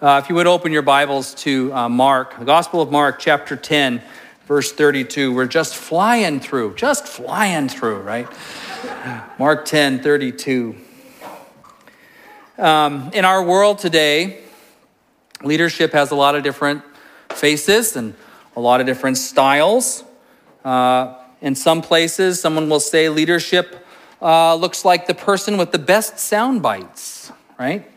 Uh, if you would open your Bibles to uh, Mark, the Gospel of Mark, chapter 10, verse 32. We're just flying through, just flying through, right? Mark 10, 32. Um, in our world today, leadership has a lot of different faces and a lot of different styles. Uh, in some places, someone will say leadership uh, looks like the person with the best sound bites, right?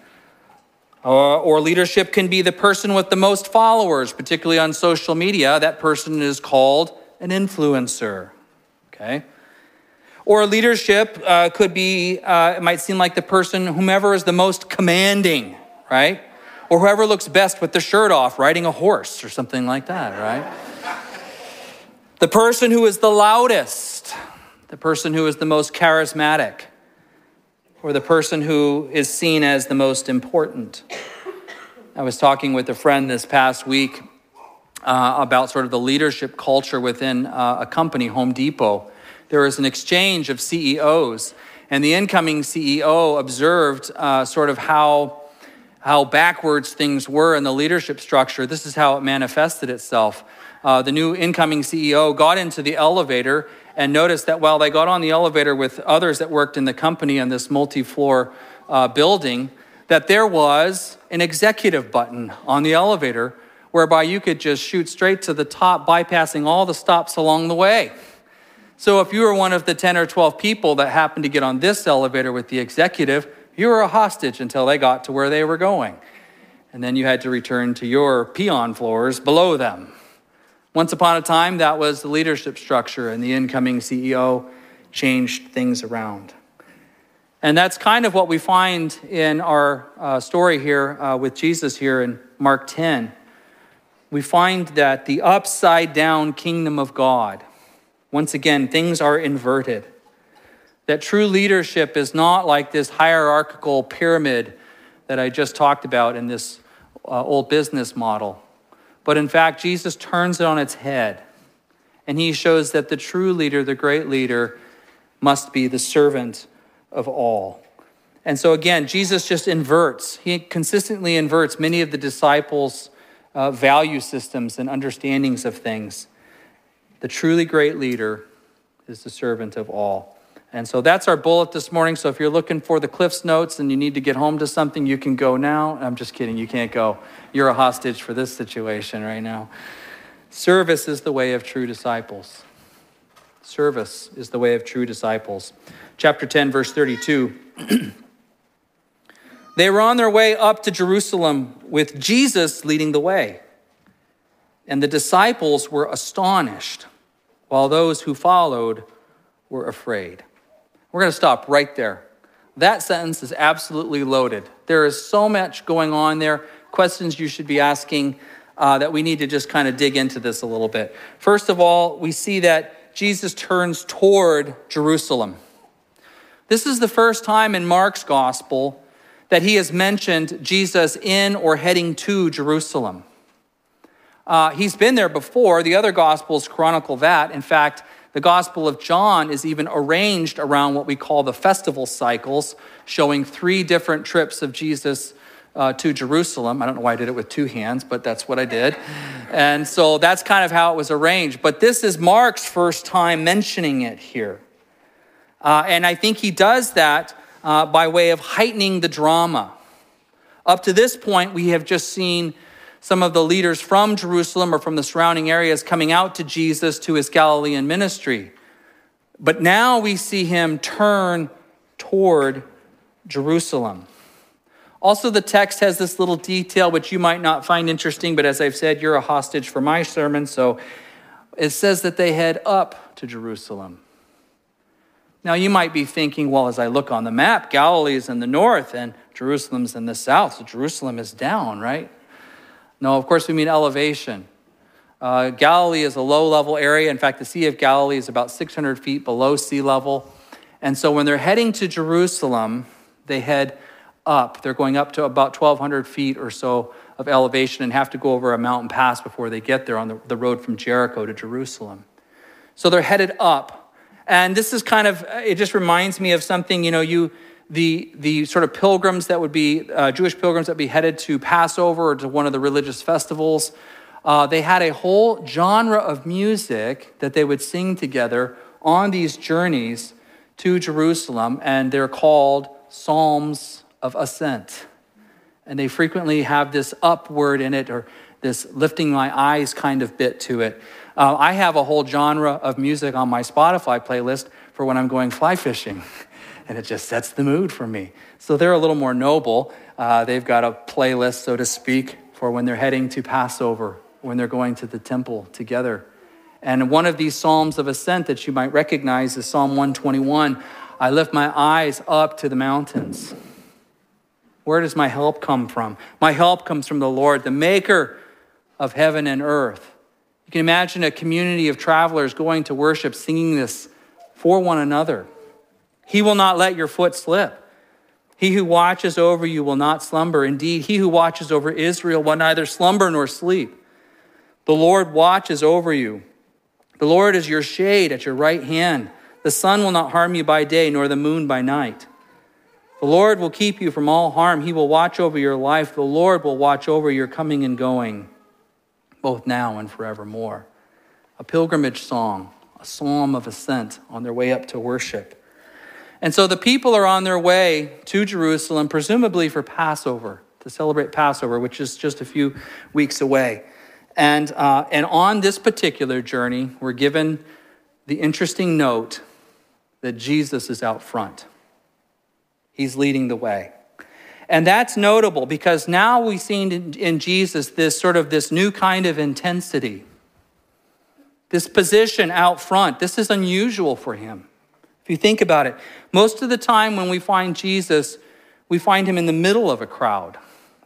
Or, or leadership can be the person with the most followers, particularly on social media. That person is called an influencer, okay? Or leadership uh, could be, uh, it might seem like the person, whomever is the most commanding, right? Or whoever looks best with the shirt off, riding a horse or something like that, right? the person who is the loudest, the person who is the most charismatic, or the person who is seen as the most important. I was talking with a friend this past week uh, about sort of the leadership culture within uh, a company, Home Depot. There was an exchange of CEOs, and the incoming CEO observed uh, sort of how how backwards things were in the leadership structure. This is how it manifested itself. Uh, the new incoming CEO got into the elevator and noticed that while they got on the elevator with others that worked in the company in this multi floor uh, building, that there was an executive button on the elevator whereby you could just shoot straight to the top, bypassing all the stops along the way. So if you were one of the 10 or 12 people that happened to get on this elevator with the executive, you were a hostage until they got to where they were going. And then you had to return to your peon floors below them. Once upon a time, that was the leadership structure, and the incoming CEO changed things around. And that's kind of what we find in our uh, story here uh, with Jesus here in Mark 10. We find that the upside down kingdom of God, once again, things are inverted. That true leadership is not like this hierarchical pyramid that I just talked about in this uh, old business model. But in fact, Jesus turns it on its head. And he shows that the true leader, the great leader, must be the servant of all. And so again, Jesus just inverts, he consistently inverts many of the disciples' uh, value systems and understandings of things. The truly great leader is the servant of all. And so that's our bullet this morning. So if you're looking for the Cliffs Notes and you need to get home to something, you can go now. I'm just kidding, you can't go. You're a hostage for this situation right now. Service is the way of true disciples. Service is the way of true disciples. Chapter 10, verse 32. they were on their way up to Jerusalem with Jesus leading the way. And the disciples were astonished, while those who followed were afraid. We're going to stop right there. That sentence is absolutely loaded. There is so much going on there, questions you should be asking uh, that we need to just kind of dig into this a little bit. First of all, we see that Jesus turns toward Jerusalem. This is the first time in Mark's gospel that he has mentioned Jesus in or heading to Jerusalem. Uh, he's been there before. The other gospels chronicle that. In fact, the Gospel of John is even arranged around what we call the festival cycles, showing three different trips of Jesus uh, to Jerusalem. I don't know why I did it with two hands, but that's what I did. And so that's kind of how it was arranged. But this is Mark's first time mentioning it here. Uh, and I think he does that uh, by way of heightening the drama. Up to this point, we have just seen some of the leaders from Jerusalem or from the surrounding areas coming out to Jesus to his Galilean ministry. But now we see him turn toward Jerusalem. Also, the text has this little detail which you might not find interesting, but as I've said, you're a hostage for my sermon. So it says that they head up to Jerusalem. Now, you might be thinking, well, as I look on the map, Galilee is in the north and Jerusalem's in the south. So Jerusalem is down, right? No, of course, we mean elevation. Uh, Galilee is a low level area. In fact, the Sea of Galilee is about 600 feet below sea level. And so when they're heading to Jerusalem, they head up. They're going up to about 1,200 feet or so of elevation and have to go over a mountain pass before they get there on the, the road from Jericho to Jerusalem. So they're headed up. And this is kind of, it just reminds me of something, you know, you, the, the sort of pilgrims that would be uh, Jewish pilgrims that would be headed to Passover or to one of the religious festivals. Uh, they had a whole genre of music that they would sing together on these journeys to Jerusalem, and they're called Psalms of Ascent. And they frequently have this upward in it or this lifting my eyes kind of bit to it. Uh, I have a whole genre of music on my Spotify playlist for when I'm going fly fishing, and it just sets the mood for me. So they're a little more noble. Uh, they've got a playlist, so to speak, for when they're heading to Passover, when they're going to the temple together. And one of these Psalms of Ascent that you might recognize is Psalm 121 I lift my eyes up to the mountains. Where does my help come from? My help comes from the Lord, the maker of heaven and earth. You can imagine a community of travelers going to worship, singing this for one another. He will not let your foot slip. He who watches over you will not slumber. Indeed, he who watches over Israel will neither slumber nor sleep. The Lord watches over you. The Lord is your shade at your right hand. The sun will not harm you by day, nor the moon by night. The Lord will keep you from all harm. He will watch over your life. The Lord will watch over your coming and going, both now and forevermore. A pilgrimage song, a psalm of ascent on their way up to worship. And so the people are on their way to Jerusalem, presumably for Passover, to celebrate Passover, which is just a few weeks away. And, uh, and on this particular journey, we're given the interesting note that Jesus is out front. He's leading the way. And that's notable because now we see in, in Jesus this sort of this new kind of intensity. This position out front. This is unusual for him. If you think about it, most of the time when we find Jesus, we find him in the middle of a crowd,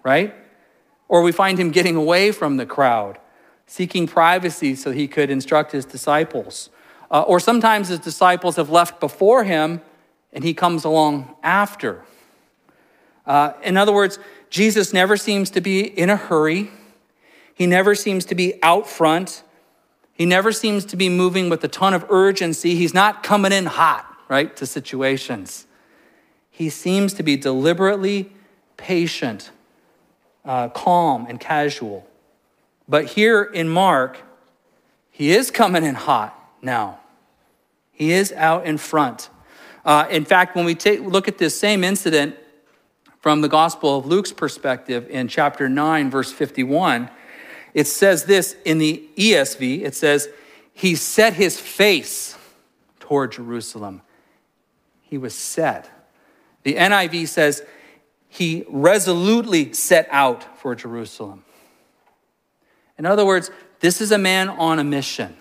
right? Or we find him getting away from the crowd, seeking privacy so he could instruct his disciples. Uh, or sometimes his disciples have left before him and he comes along after. Uh, in other words, Jesus never seems to be in a hurry. He never seems to be out front. He never seems to be moving with a ton of urgency. He's not coming in hot, right, to situations. He seems to be deliberately patient uh, calm and casual. But here in Mark, he is coming in hot now. He is out in front. Uh, in fact, when we take, look at this same incident from the Gospel of Luke's perspective in chapter 9, verse 51, it says this in the ESV it says, He set his face toward Jerusalem. He was set. The NIV says, he resolutely set out for Jerusalem. In other words, this is a man on a mission.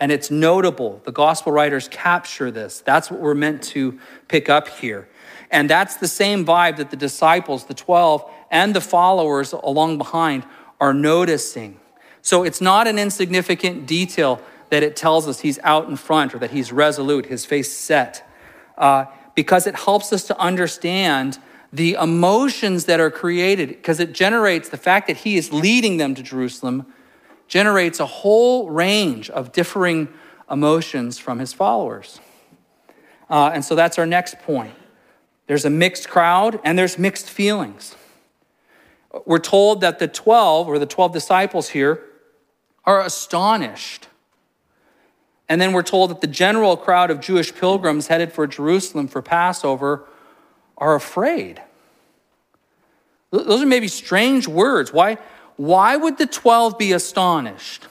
And it's notable. The gospel writers capture this. That's what we're meant to pick up here. And that's the same vibe that the disciples, the 12, and the followers along behind are noticing. So it's not an insignificant detail that it tells us he's out in front or that he's resolute, his face set. Uh, because it helps us to understand the emotions that are created, because it generates the fact that he is leading them to Jerusalem, generates a whole range of differing emotions from his followers. Uh, and so that's our next point. There's a mixed crowd and there's mixed feelings. We're told that the 12, or the 12 disciples here, are astonished and then we're told that the general crowd of Jewish pilgrims headed for Jerusalem for Passover are afraid. Those are maybe strange words. Why, why would the 12 be astonished?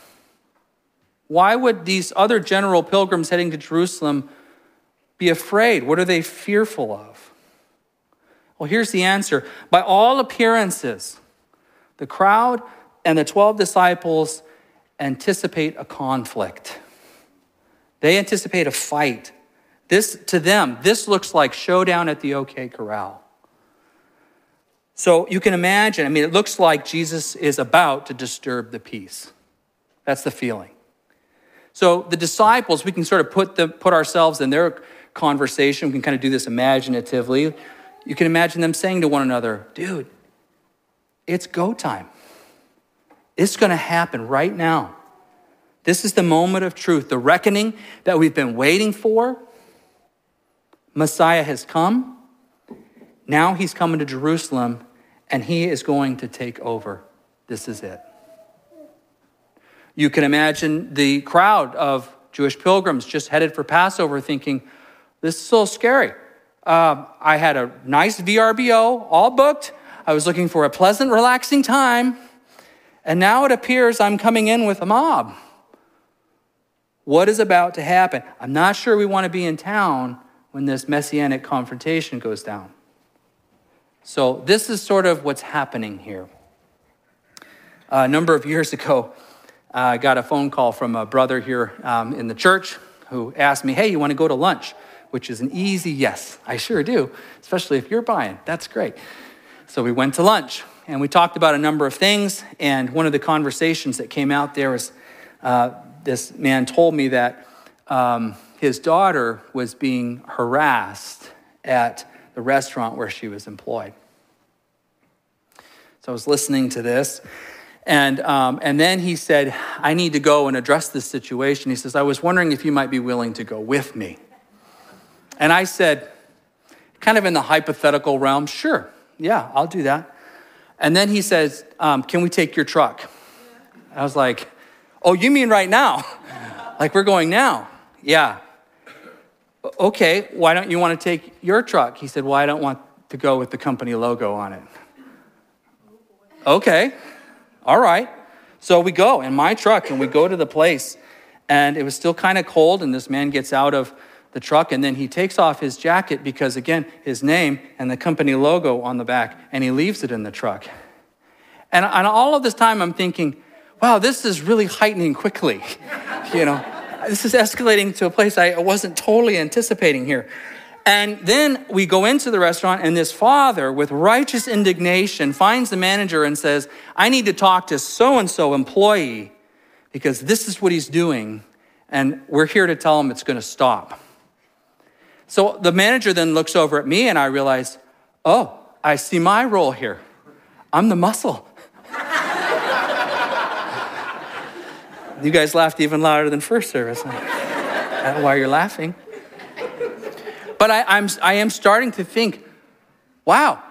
Why would these other general pilgrims heading to Jerusalem be afraid? What are they fearful of? Well, here's the answer. By all appearances, the crowd and the 12 disciples anticipate a conflict. They anticipate a fight. This, to them, this looks like showdown at the OK Corral. So you can imagine, I mean, it looks like Jesus is about to disturb the peace. That's the feeling. So the disciples, we can sort of put, the, put ourselves in their conversation. We can kind of do this imaginatively. You can imagine them saying to one another, dude, it's go time. It's going to happen right now. This is the moment of truth, the reckoning that we've been waiting for. Messiah has come. Now he's coming to Jerusalem and he is going to take over. This is it. You can imagine the crowd of Jewish pilgrims just headed for Passover thinking, this is so scary. Um, I had a nice VRBO, all booked. I was looking for a pleasant, relaxing time. And now it appears I'm coming in with a mob. What is about to happen? I'm not sure we want to be in town when this messianic confrontation goes down. So, this is sort of what's happening here. a number of years ago, I got a phone call from a brother here um, in the church who asked me, Hey, you want to go to lunch? Which is an easy yes. I sure do, especially if you're buying. That's great. So, we went to lunch and we talked about a number of things. And one of the conversations that came out there was uh, this man told me that um, his daughter was being harassed at the restaurant where she was employed. So I was listening to this. And, um, and then he said, I need to go and address this situation. He says, I was wondering if you might be willing to go with me. And I said, kind of in the hypothetical realm, sure, yeah, I'll do that. And then he says, um, Can we take your truck? I was like, Oh, you mean right now? like we're going now? Yeah. Okay, why don't you want to take your truck? He said, Well, I don't want to go with the company logo on it. Okay, all right. So we go in my truck and we go to the place, and it was still kind of cold, and this man gets out of the truck and then he takes off his jacket because, again, his name and the company logo on the back, and he leaves it in the truck. And, and all of this time, I'm thinking, wow, this is really heightening quickly. you know, this is escalating to a place I wasn't totally anticipating here. And then we go into the restaurant, and this father, with righteous indignation, finds the manager and says, I need to talk to so and so employee because this is what he's doing, and we're here to tell him it's going to stop. So the manager then looks over at me, and I realize, oh, I see my role here. I'm the muscle. you guys laughed even louder than first service. Why you're laughing. But I, I'm, I am starting to think, wow,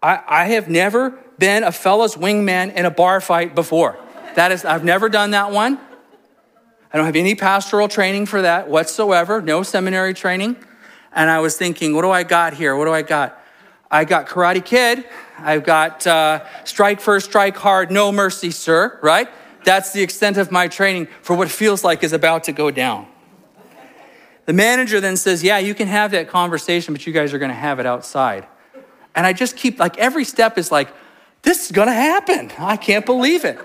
I, I have never been a fellow's wingman in a bar fight before. That is, I've never done that one. I don't have any pastoral training for that whatsoever, no seminary training. And I was thinking, what do I got here? What do I got? I got Karate Kid. I've got uh, strike first, strike hard, no mercy, sir, right? That's the extent of my training for what feels like is about to go down. The manager then says, Yeah, you can have that conversation, but you guys are going to have it outside. And I just keep, like, every step is like, This is going to happen. I can't believe it.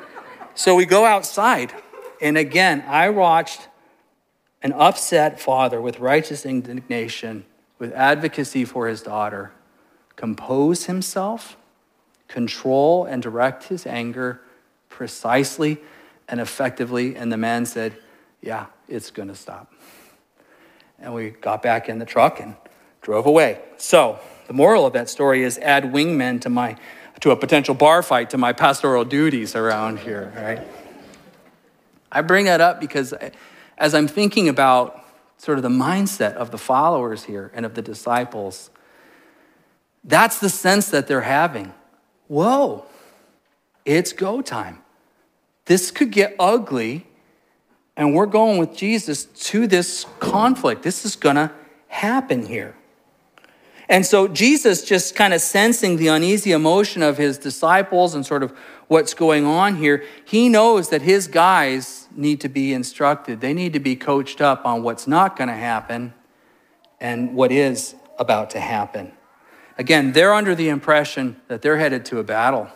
So we go outside. And again, I watched an upset father with righteous indignation, with advocacy for his daughter, compose himself, control and direct his anger precisely and effectively. And the man said, Yeah, it's going to stop and we got back in the truck and drove away. So, the moral of that story is add wingmen to my to a potential bar fight to my pastoral duties around here, right? I bring that up because as I'm thinking about sort of the mindset of the followers here and of the disciples, that's the sense that they're having. Whoa, it's go time. This could get ugly and we're going with Jesus to this conflict. This is going to happen here. And so Jesus, just kind of sensing the uneasy emotion of his disciples and sort of what's going on here, he knows that his guys need to be instructed. They need to be coached up on what's not going to happen and what is about to happen. Again, they're under the impression that they're headed to a battle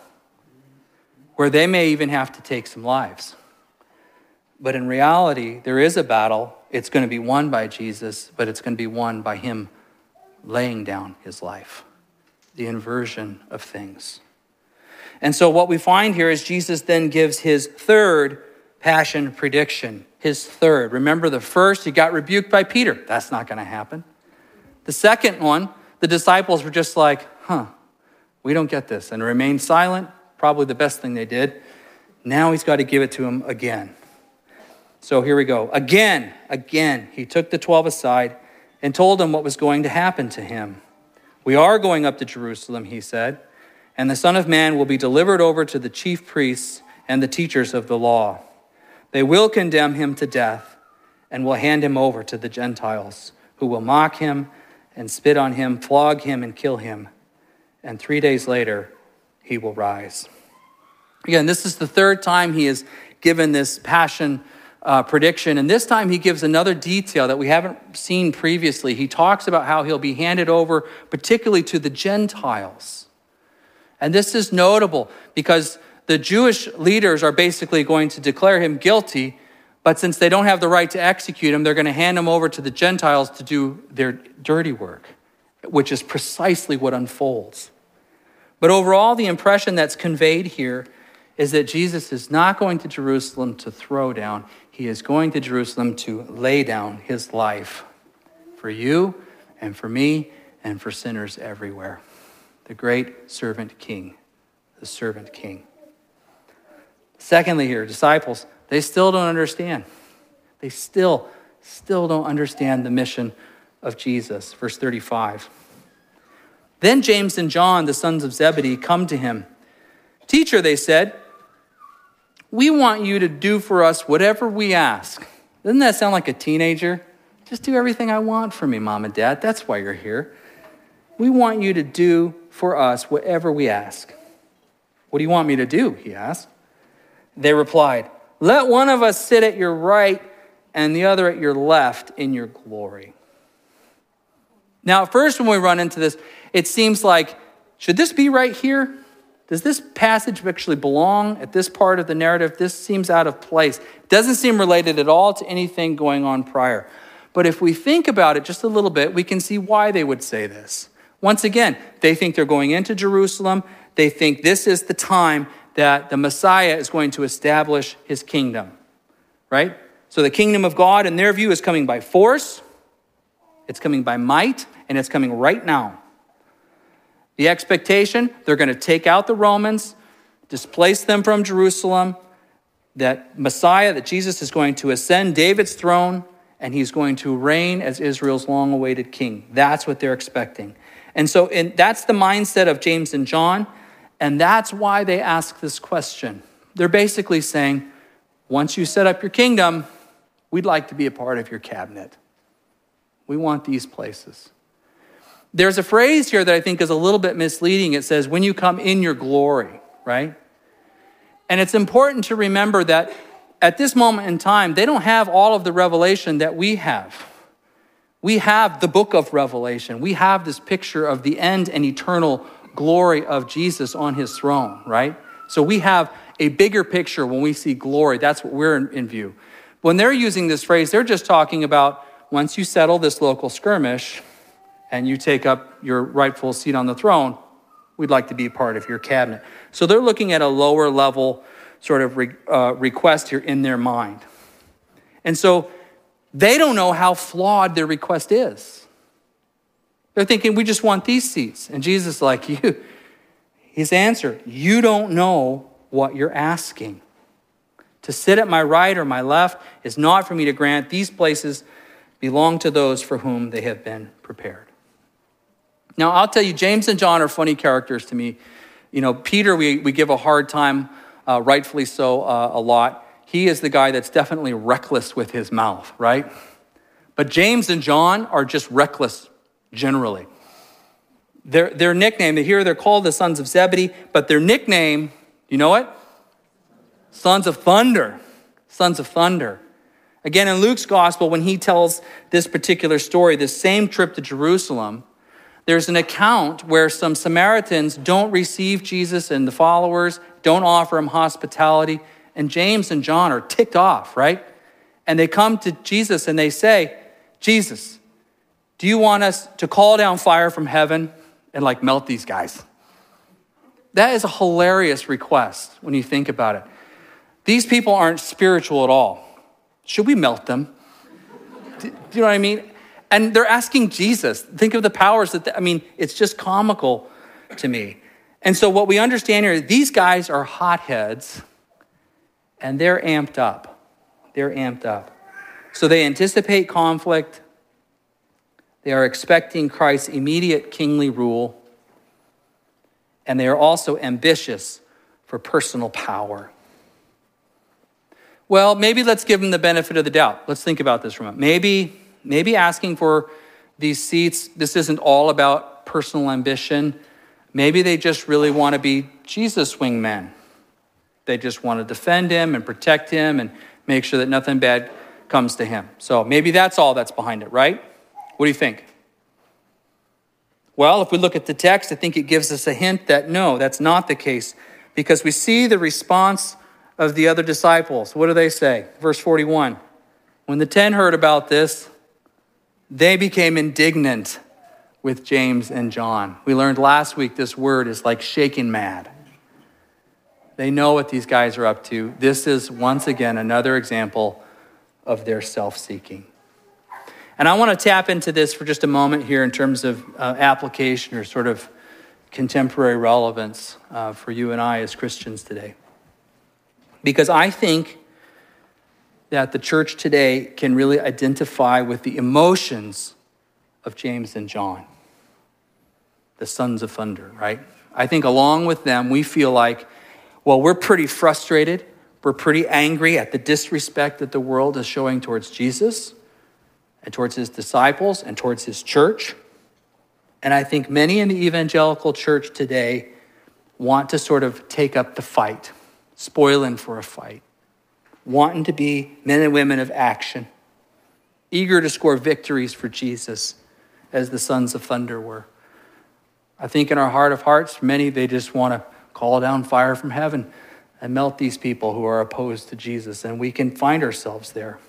where they may even have to take some lives. But in reality, there is a battle. It's going to be won by Jesus, but it's going to be won by him laying down his life, the inversion of things. And so, what we find here is Jesus then gives his third passion prediction. His third. Remember, the first, he got rebuked by Peter. That's not going to happen. The second one, the disciples were just like, huh, we don't get this, and remained silent. Probably the best thing they did. Now he's got to give it to him again. So here we go. Again, again, he took the 12 aside and told them what was going to happen to him. We are going up to Jerusalem, he said, and the Son of Man will be delivered over to the chief priests and the teachers of the law. They will condemn him to death and will hand him over to the Gentiles, who will mock him and spit on him, flog him, and kill him. And three days later, he will rise. Again, this is the third time he has given this passion uh, prediction. And this time he gives another detail that we haven't seen previously. He talks about how he'll be handed over, particularly to the Gentiles. And this is notable because the Jewish leaders are basically going to declare him guilty, but since they don't have the right to execute him, they're going to hand him over to the Gentiles to do their dirty work, which is precisely what unfolds. But overall, the impression that's conveyed here is that Jesus is not going to Jerusalem to throw down, he is going to Jerusalem to lay down his life for you and for me and for sinners everywhere. The great servant king, the servant king. Secondly, here, disciples, they still don't understand. They still, still don't understand the mission of Jesus. Verse 35. Then James and John, the sons of Zebedee, come to him. Teacher, they said, we want you to do for us whatever we ask. Doesn't that sound like a teenager? Just do everything I want for me, mom and dad. That's why you're here. We want you to do for us whatever we ask. What do you want me to do? He asked. They replied, Let one of us sit at your right and the other at your left in your glory. Now, at first, when we run into this, it seems like, should this be right here? Does this passage actually belong at this part of the narrative? This seems out of place. It doesn't seem related at all to anything going on prior. But if we think about it just a little bit, we can see why they would say this. Once again, they think they're going into Jerusalem. They think this is the time that the Messiah is going to establish his kingdom, right? So the kingdom of God, in their view, is coming by force, it's coming by might, and it's coming right now. The expectation they're going to take out the Romans, displace them from Jerusalem, that Messiah, that Jesus is going to ascend David's throne, and he's going to reign as Israel's long awaited king. That's what they're expecting. And so in, that's the mindset of James and John, and that's why they ask this question. They're basically saying, once you set up your kingdom, we'd like to be a part of your cabinet. We want these places. There's a phrase here that I think is a little bit misleading. It says, when you come in your glory, right? And it's important to remember that at this moment in time, they don't have all of the revelation that we have. We have the book of Revelation. We have this picture of the end and eternal glory of Jesus on his throne, right? So we have a bigger picture when we see glory. That's what we're in, view. When they're using this phrase, they're just talking about once you settle this local skirmish, and you take up your rightful seat on the throne, we'd like to be part of your cabinet. So they're looking at a lower level sort of re, uh, request here in their mind. And so they don't know how flawed their request is. They're thinking, we just want these seats. And Jesus like, you, his answer, you don't know what you're asking. To sit at my right or my left is not for me to grant. These places belong to those for whom they have been prepared. Now, I'll tell you, James and John are funny characters to me. You know, Peter, we, we give a hard time, uh, rightfully so, uh, a lot. He is the guy that's definitely reckless with his mouth, right? But James and John are just reckless generally. Their, their nickname, they here they're called the sons of Zebedee, but their nickname, you know what? Sons of thunder. Sons of thunder. Again, in Luke's gospel, when he tells this particular story, this same trip to Jerusalem, there's an account where some Samaritans don't receive Jesus and the followers don't offer him hospitality. And James and John are ticked off, right? And they come to Jesus and they say, Jesus, do you want us to call down fire from heaven and like melt these guys? That is a hilarious request when you think about it. These people aren't spiritual at all. Should we melt them? Do, you know what I mean? And they're asking Jesus. Think of the powers that, I mean, it's just comical to me. And so, what we understand here, these guys are hotheads and they're amped up. They're amped up. So, they anticipate conflict. They are expecting Christ's immediate kingly rule, and they are also ambitious for personal power. Well, maybe let's give them the benefit of the doubt. Let's think about this for a moment. Maybe, maybe asking for these seats, this isn't all about personal ambition. Maybe they just really want to be Jesus wingmen. They just want to defend him and protect him and make sure that nothing bad comes to him. So maybe that's all that's behind it, right? What do you think? Well, if we look at the text, I think it gives us a hint that no, that's not the case because we see the response of the other disciples. What do they say? Verse 41 When the ten heard about this, they became indignant with James and John. We learned last week this word is like shaking mad. They know what these guys are up to. This is once again another example of their self seeking. And I want to tap into this for just a moment here in terms of uh, application or sort of contemporary relevance uh, for you and I as Christians today. Because I think that the church today can really identify with the emotions of James and John, the sons of thunder, right? I think along with them, we feel like well, we're pretty frustrated. We're pretty angry at the disrespect that the world is showing towards Jesus and towards his disciples and towards his church. And I think many in the evangelical church today want to sort of take up the fight, spoiling for a fight, wanting to be men and women of action, eager to score victories for Jesus as the sons of thunder were. I think in our heart of hearts, many, they just want to call down fire from heaven and melt these people who are opposed to Jesus. And we can find ourselves there.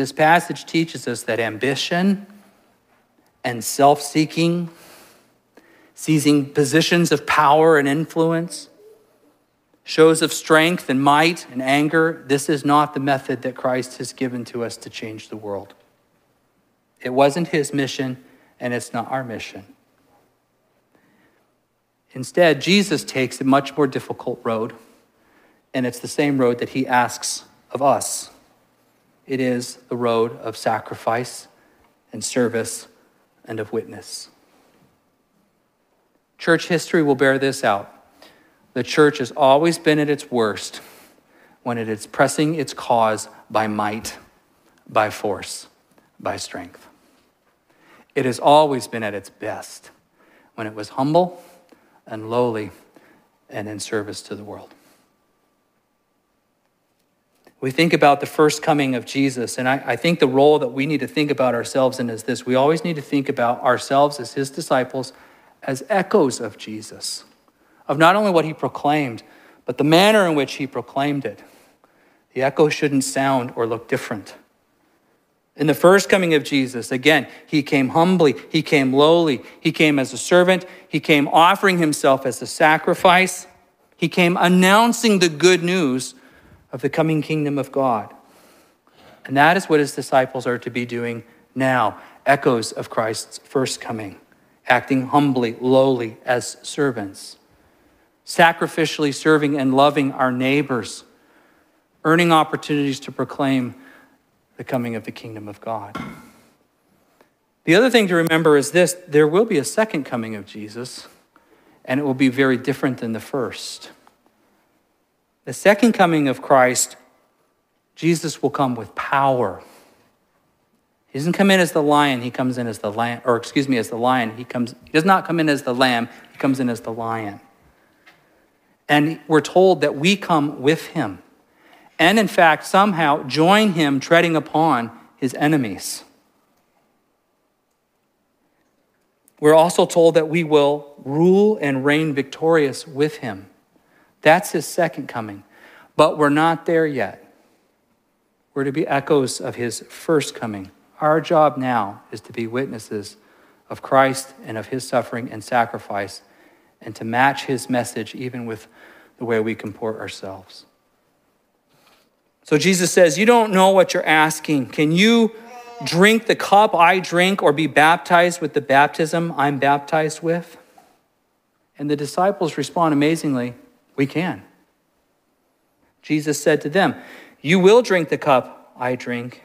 This passage teaches us that ambition and self seeking, seizing positions of power and influence, shows of strength and might and anger, this is not the method that Christ has given to us to change the world. It wasn't his mission, and it's not our mission. Instead, Jesus takes a much more difficult road, and it's the same road that he asks of us. It is the road of sacrifice and service and of witness. Church history will bear this out. The church has always been at its worst when it is pressing its cause by might, by force, by strength. It has always been at its best when it was humble and lowly and in service to the world. We think about the first coming of Jesus, and I, I, think the role that we need to think about ourselves in is this we always need to think about ourselves as his disciples as echoes of Jesus, of not only what he proclaimed, but the manner in which he proclaimed it. The echo shouldn't sound or look different. In the first coming of Jesus, again, he came humbly, he came lowly, he came as a servant, he came offering himself as a sacrifice, he came announcing the good news of the coming kingdom of God. And that is what his disciples are to be doing now echoes of Christ's first coming, acting humbly, lowly as servants, sacrificially serving and loving our neighbors, earning opportunities to proclaim the coming of the kingdom of God. The other thing to remember is this there will be a second coming of Jesus, and it will be very different than the first. The second coming of Christ, Jesus will come with power. He doesn't come in as the lion, he comes in as the lamb, or excuse me, as the lion. He comes, he does not come in as the lamb, he comes in as the lion. And we're told that we come with him and in fact, somehow join him treading upon his enemies. We're also told that we will rule and reign victorious with him. That's his second coming. But we're not there yet. We're to be echoes of his first coming. Our job now is to be witnesses of Christ and of his suffering and sacrifice and to match his message even with the way we comport ourselves. So Jesus says, You don't know what you're asking. Can you drink the cup I drink or be baptized with the baptism I'm baptized with? And the disciples respond amazingly, We can. Jesus said to them, You will drink the cup I drink,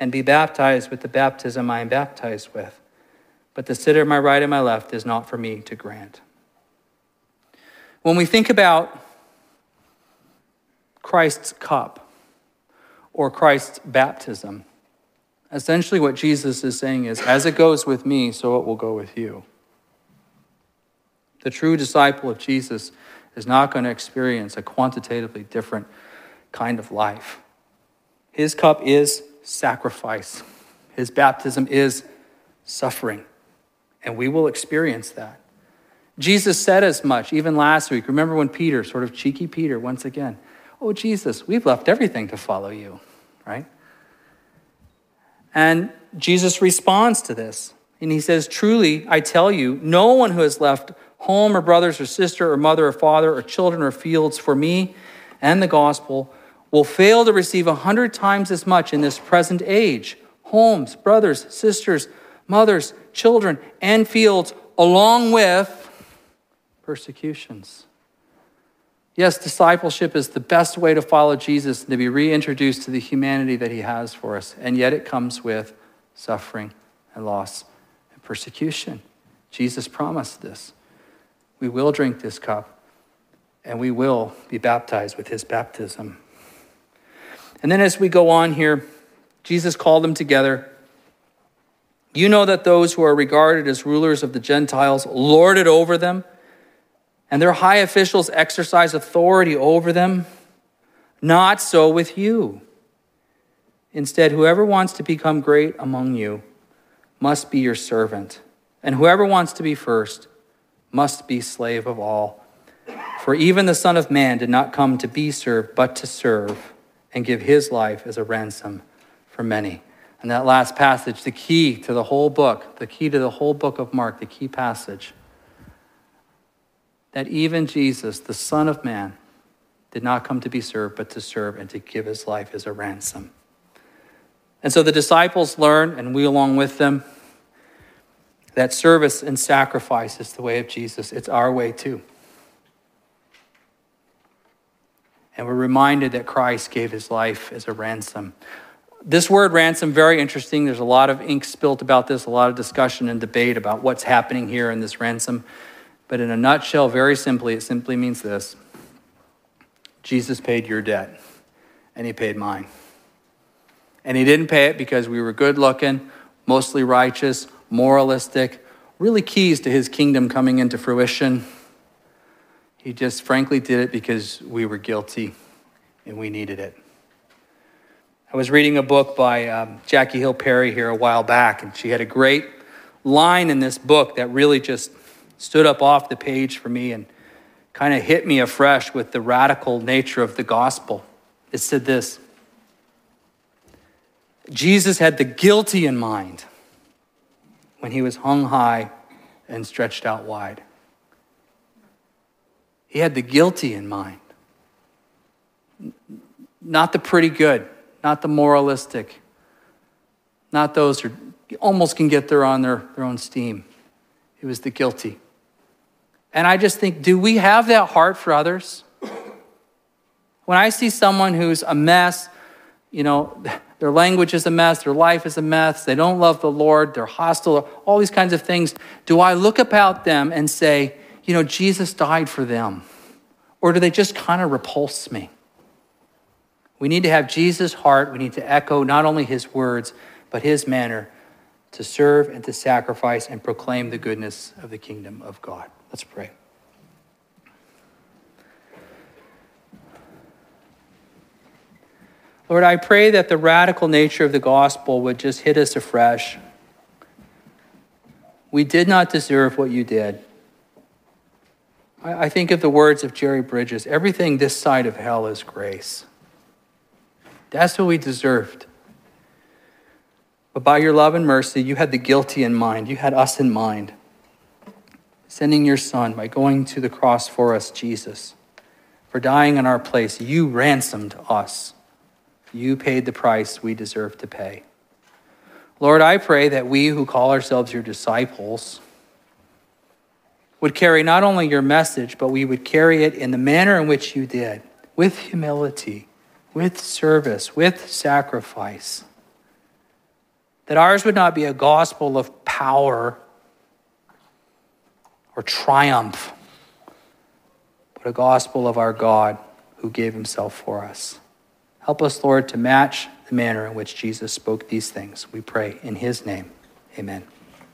and be baptized with the baptism I am baptized with. But to sit at my right and my left is not for me to grant. When we think about Christ's cup or Christ's baptism, essentially what Jesus is saying is, as it goes with me, so it will go with you. The true disciple of Jesus is not going to experience a quantitatively different kind of life. His cup is sacrifice, his baptism is suffering, and we will experience that. Jesus said as much even last week. Remember when Peter, sort of cheeky Peter, once again, Oh, Jesus, we've left everything to follow you, right? And Jesus responds to this. And he says, Truly, I tell you, no one who has left home or brothers or sister or mother or father or children or fields for me and the gospel will fail to receive a hundred times as much in this present age homes, brothers, sisters, mothers, children, and fields, along with persecutions. Yes, discipleship is the best way to follow Jesus and to be reintroduced to the humanity that he has for us. And yet it comes with suffering and loss and persecution. Jesus promised this. We will drink this cup and we will be baptized with his baptism. And then as we go on here, Jesus called them together. You know that those who are regarded as rulers of the Gentiles lord it over them, and their high officials exercise authority over them. Not so with you. Instead, whoever wants to become great among you must be your servant, and whoever wants to be first must be slave of all. For even the Son of Man did not come to be served, but to serve and give his life as a ransom for many. And that last passage, the key to the whole book, the key to the whole book of Mark, the key passage, that even Jesus, the Son of Man, did not come to be served, but to serve and to give his life as a ransom. And so the disciples learn, and we along with them, that service and sacrifice is the way of Jesus. It's our way too. And we're reminded that Christ gave his life as a ransom. This word ransom, very interesting. There's a lot of ink spilt about this, a lot of discussion and debate about what's happening here in this ransom. But in a nutshell, very simply, it simply means this Jesus paid your debt, and he paid mine. And he didn't pay it because we were good looking, mostly righteous, moralistic, really keys to his kingdom coming into fruition. He just frankly did it because we were guilty and we needed it. I was reading a book by um, Jackie Hill Perry here a while back, and she had a great line in this book that really just stood up off the page for me and kind of hit me afresh with the radical nature of the gospel. It said this Jesus had the guilty in mind when he was hung high and stretched out wide. He had the guilty in mind, not the pretty good, not the moralistic, not those who almost can get there on their, their own steam. It was the guilty. And I just think, do we have that heart for others? When I see someone who's a mess, you know, their language is a mess, their life is a mess, they don't love the Lord, they're hostile, all these kinds of things, do I look about them and say, you know, Jesus died for them? Or do they just kind of repulse me? We need to have Jesus' heart. We need to echo not only his words, but his manner to serve and to sacrifice and proclaim the goodness of the kingdom of God. Let's pray. Lord, I pray that the radical nature of the gospel would just hit us afresh. We did not deserve what you did. I think of the words of Jerry Bridges everything this side of hell is grace. That's what we deserved. But by your love and mercy, you had the guilty in mind, you had us in mind, sending your Son by going to the cross for us, Jesus. For dying in our place, you ransomed us. You paid the price we deserve to pay. Lord, I pray that we who call ourselves your disciples, would carry not only your message, but we would carry it in the manner in which you did, with humility, with service, with sacrifice. that ours would not be a gospel of power or triumph, but a gospel of our God who gave himself for us. Help us, Lord, to match the manner in which Jesus spoke these things. We pray in his name. Amen.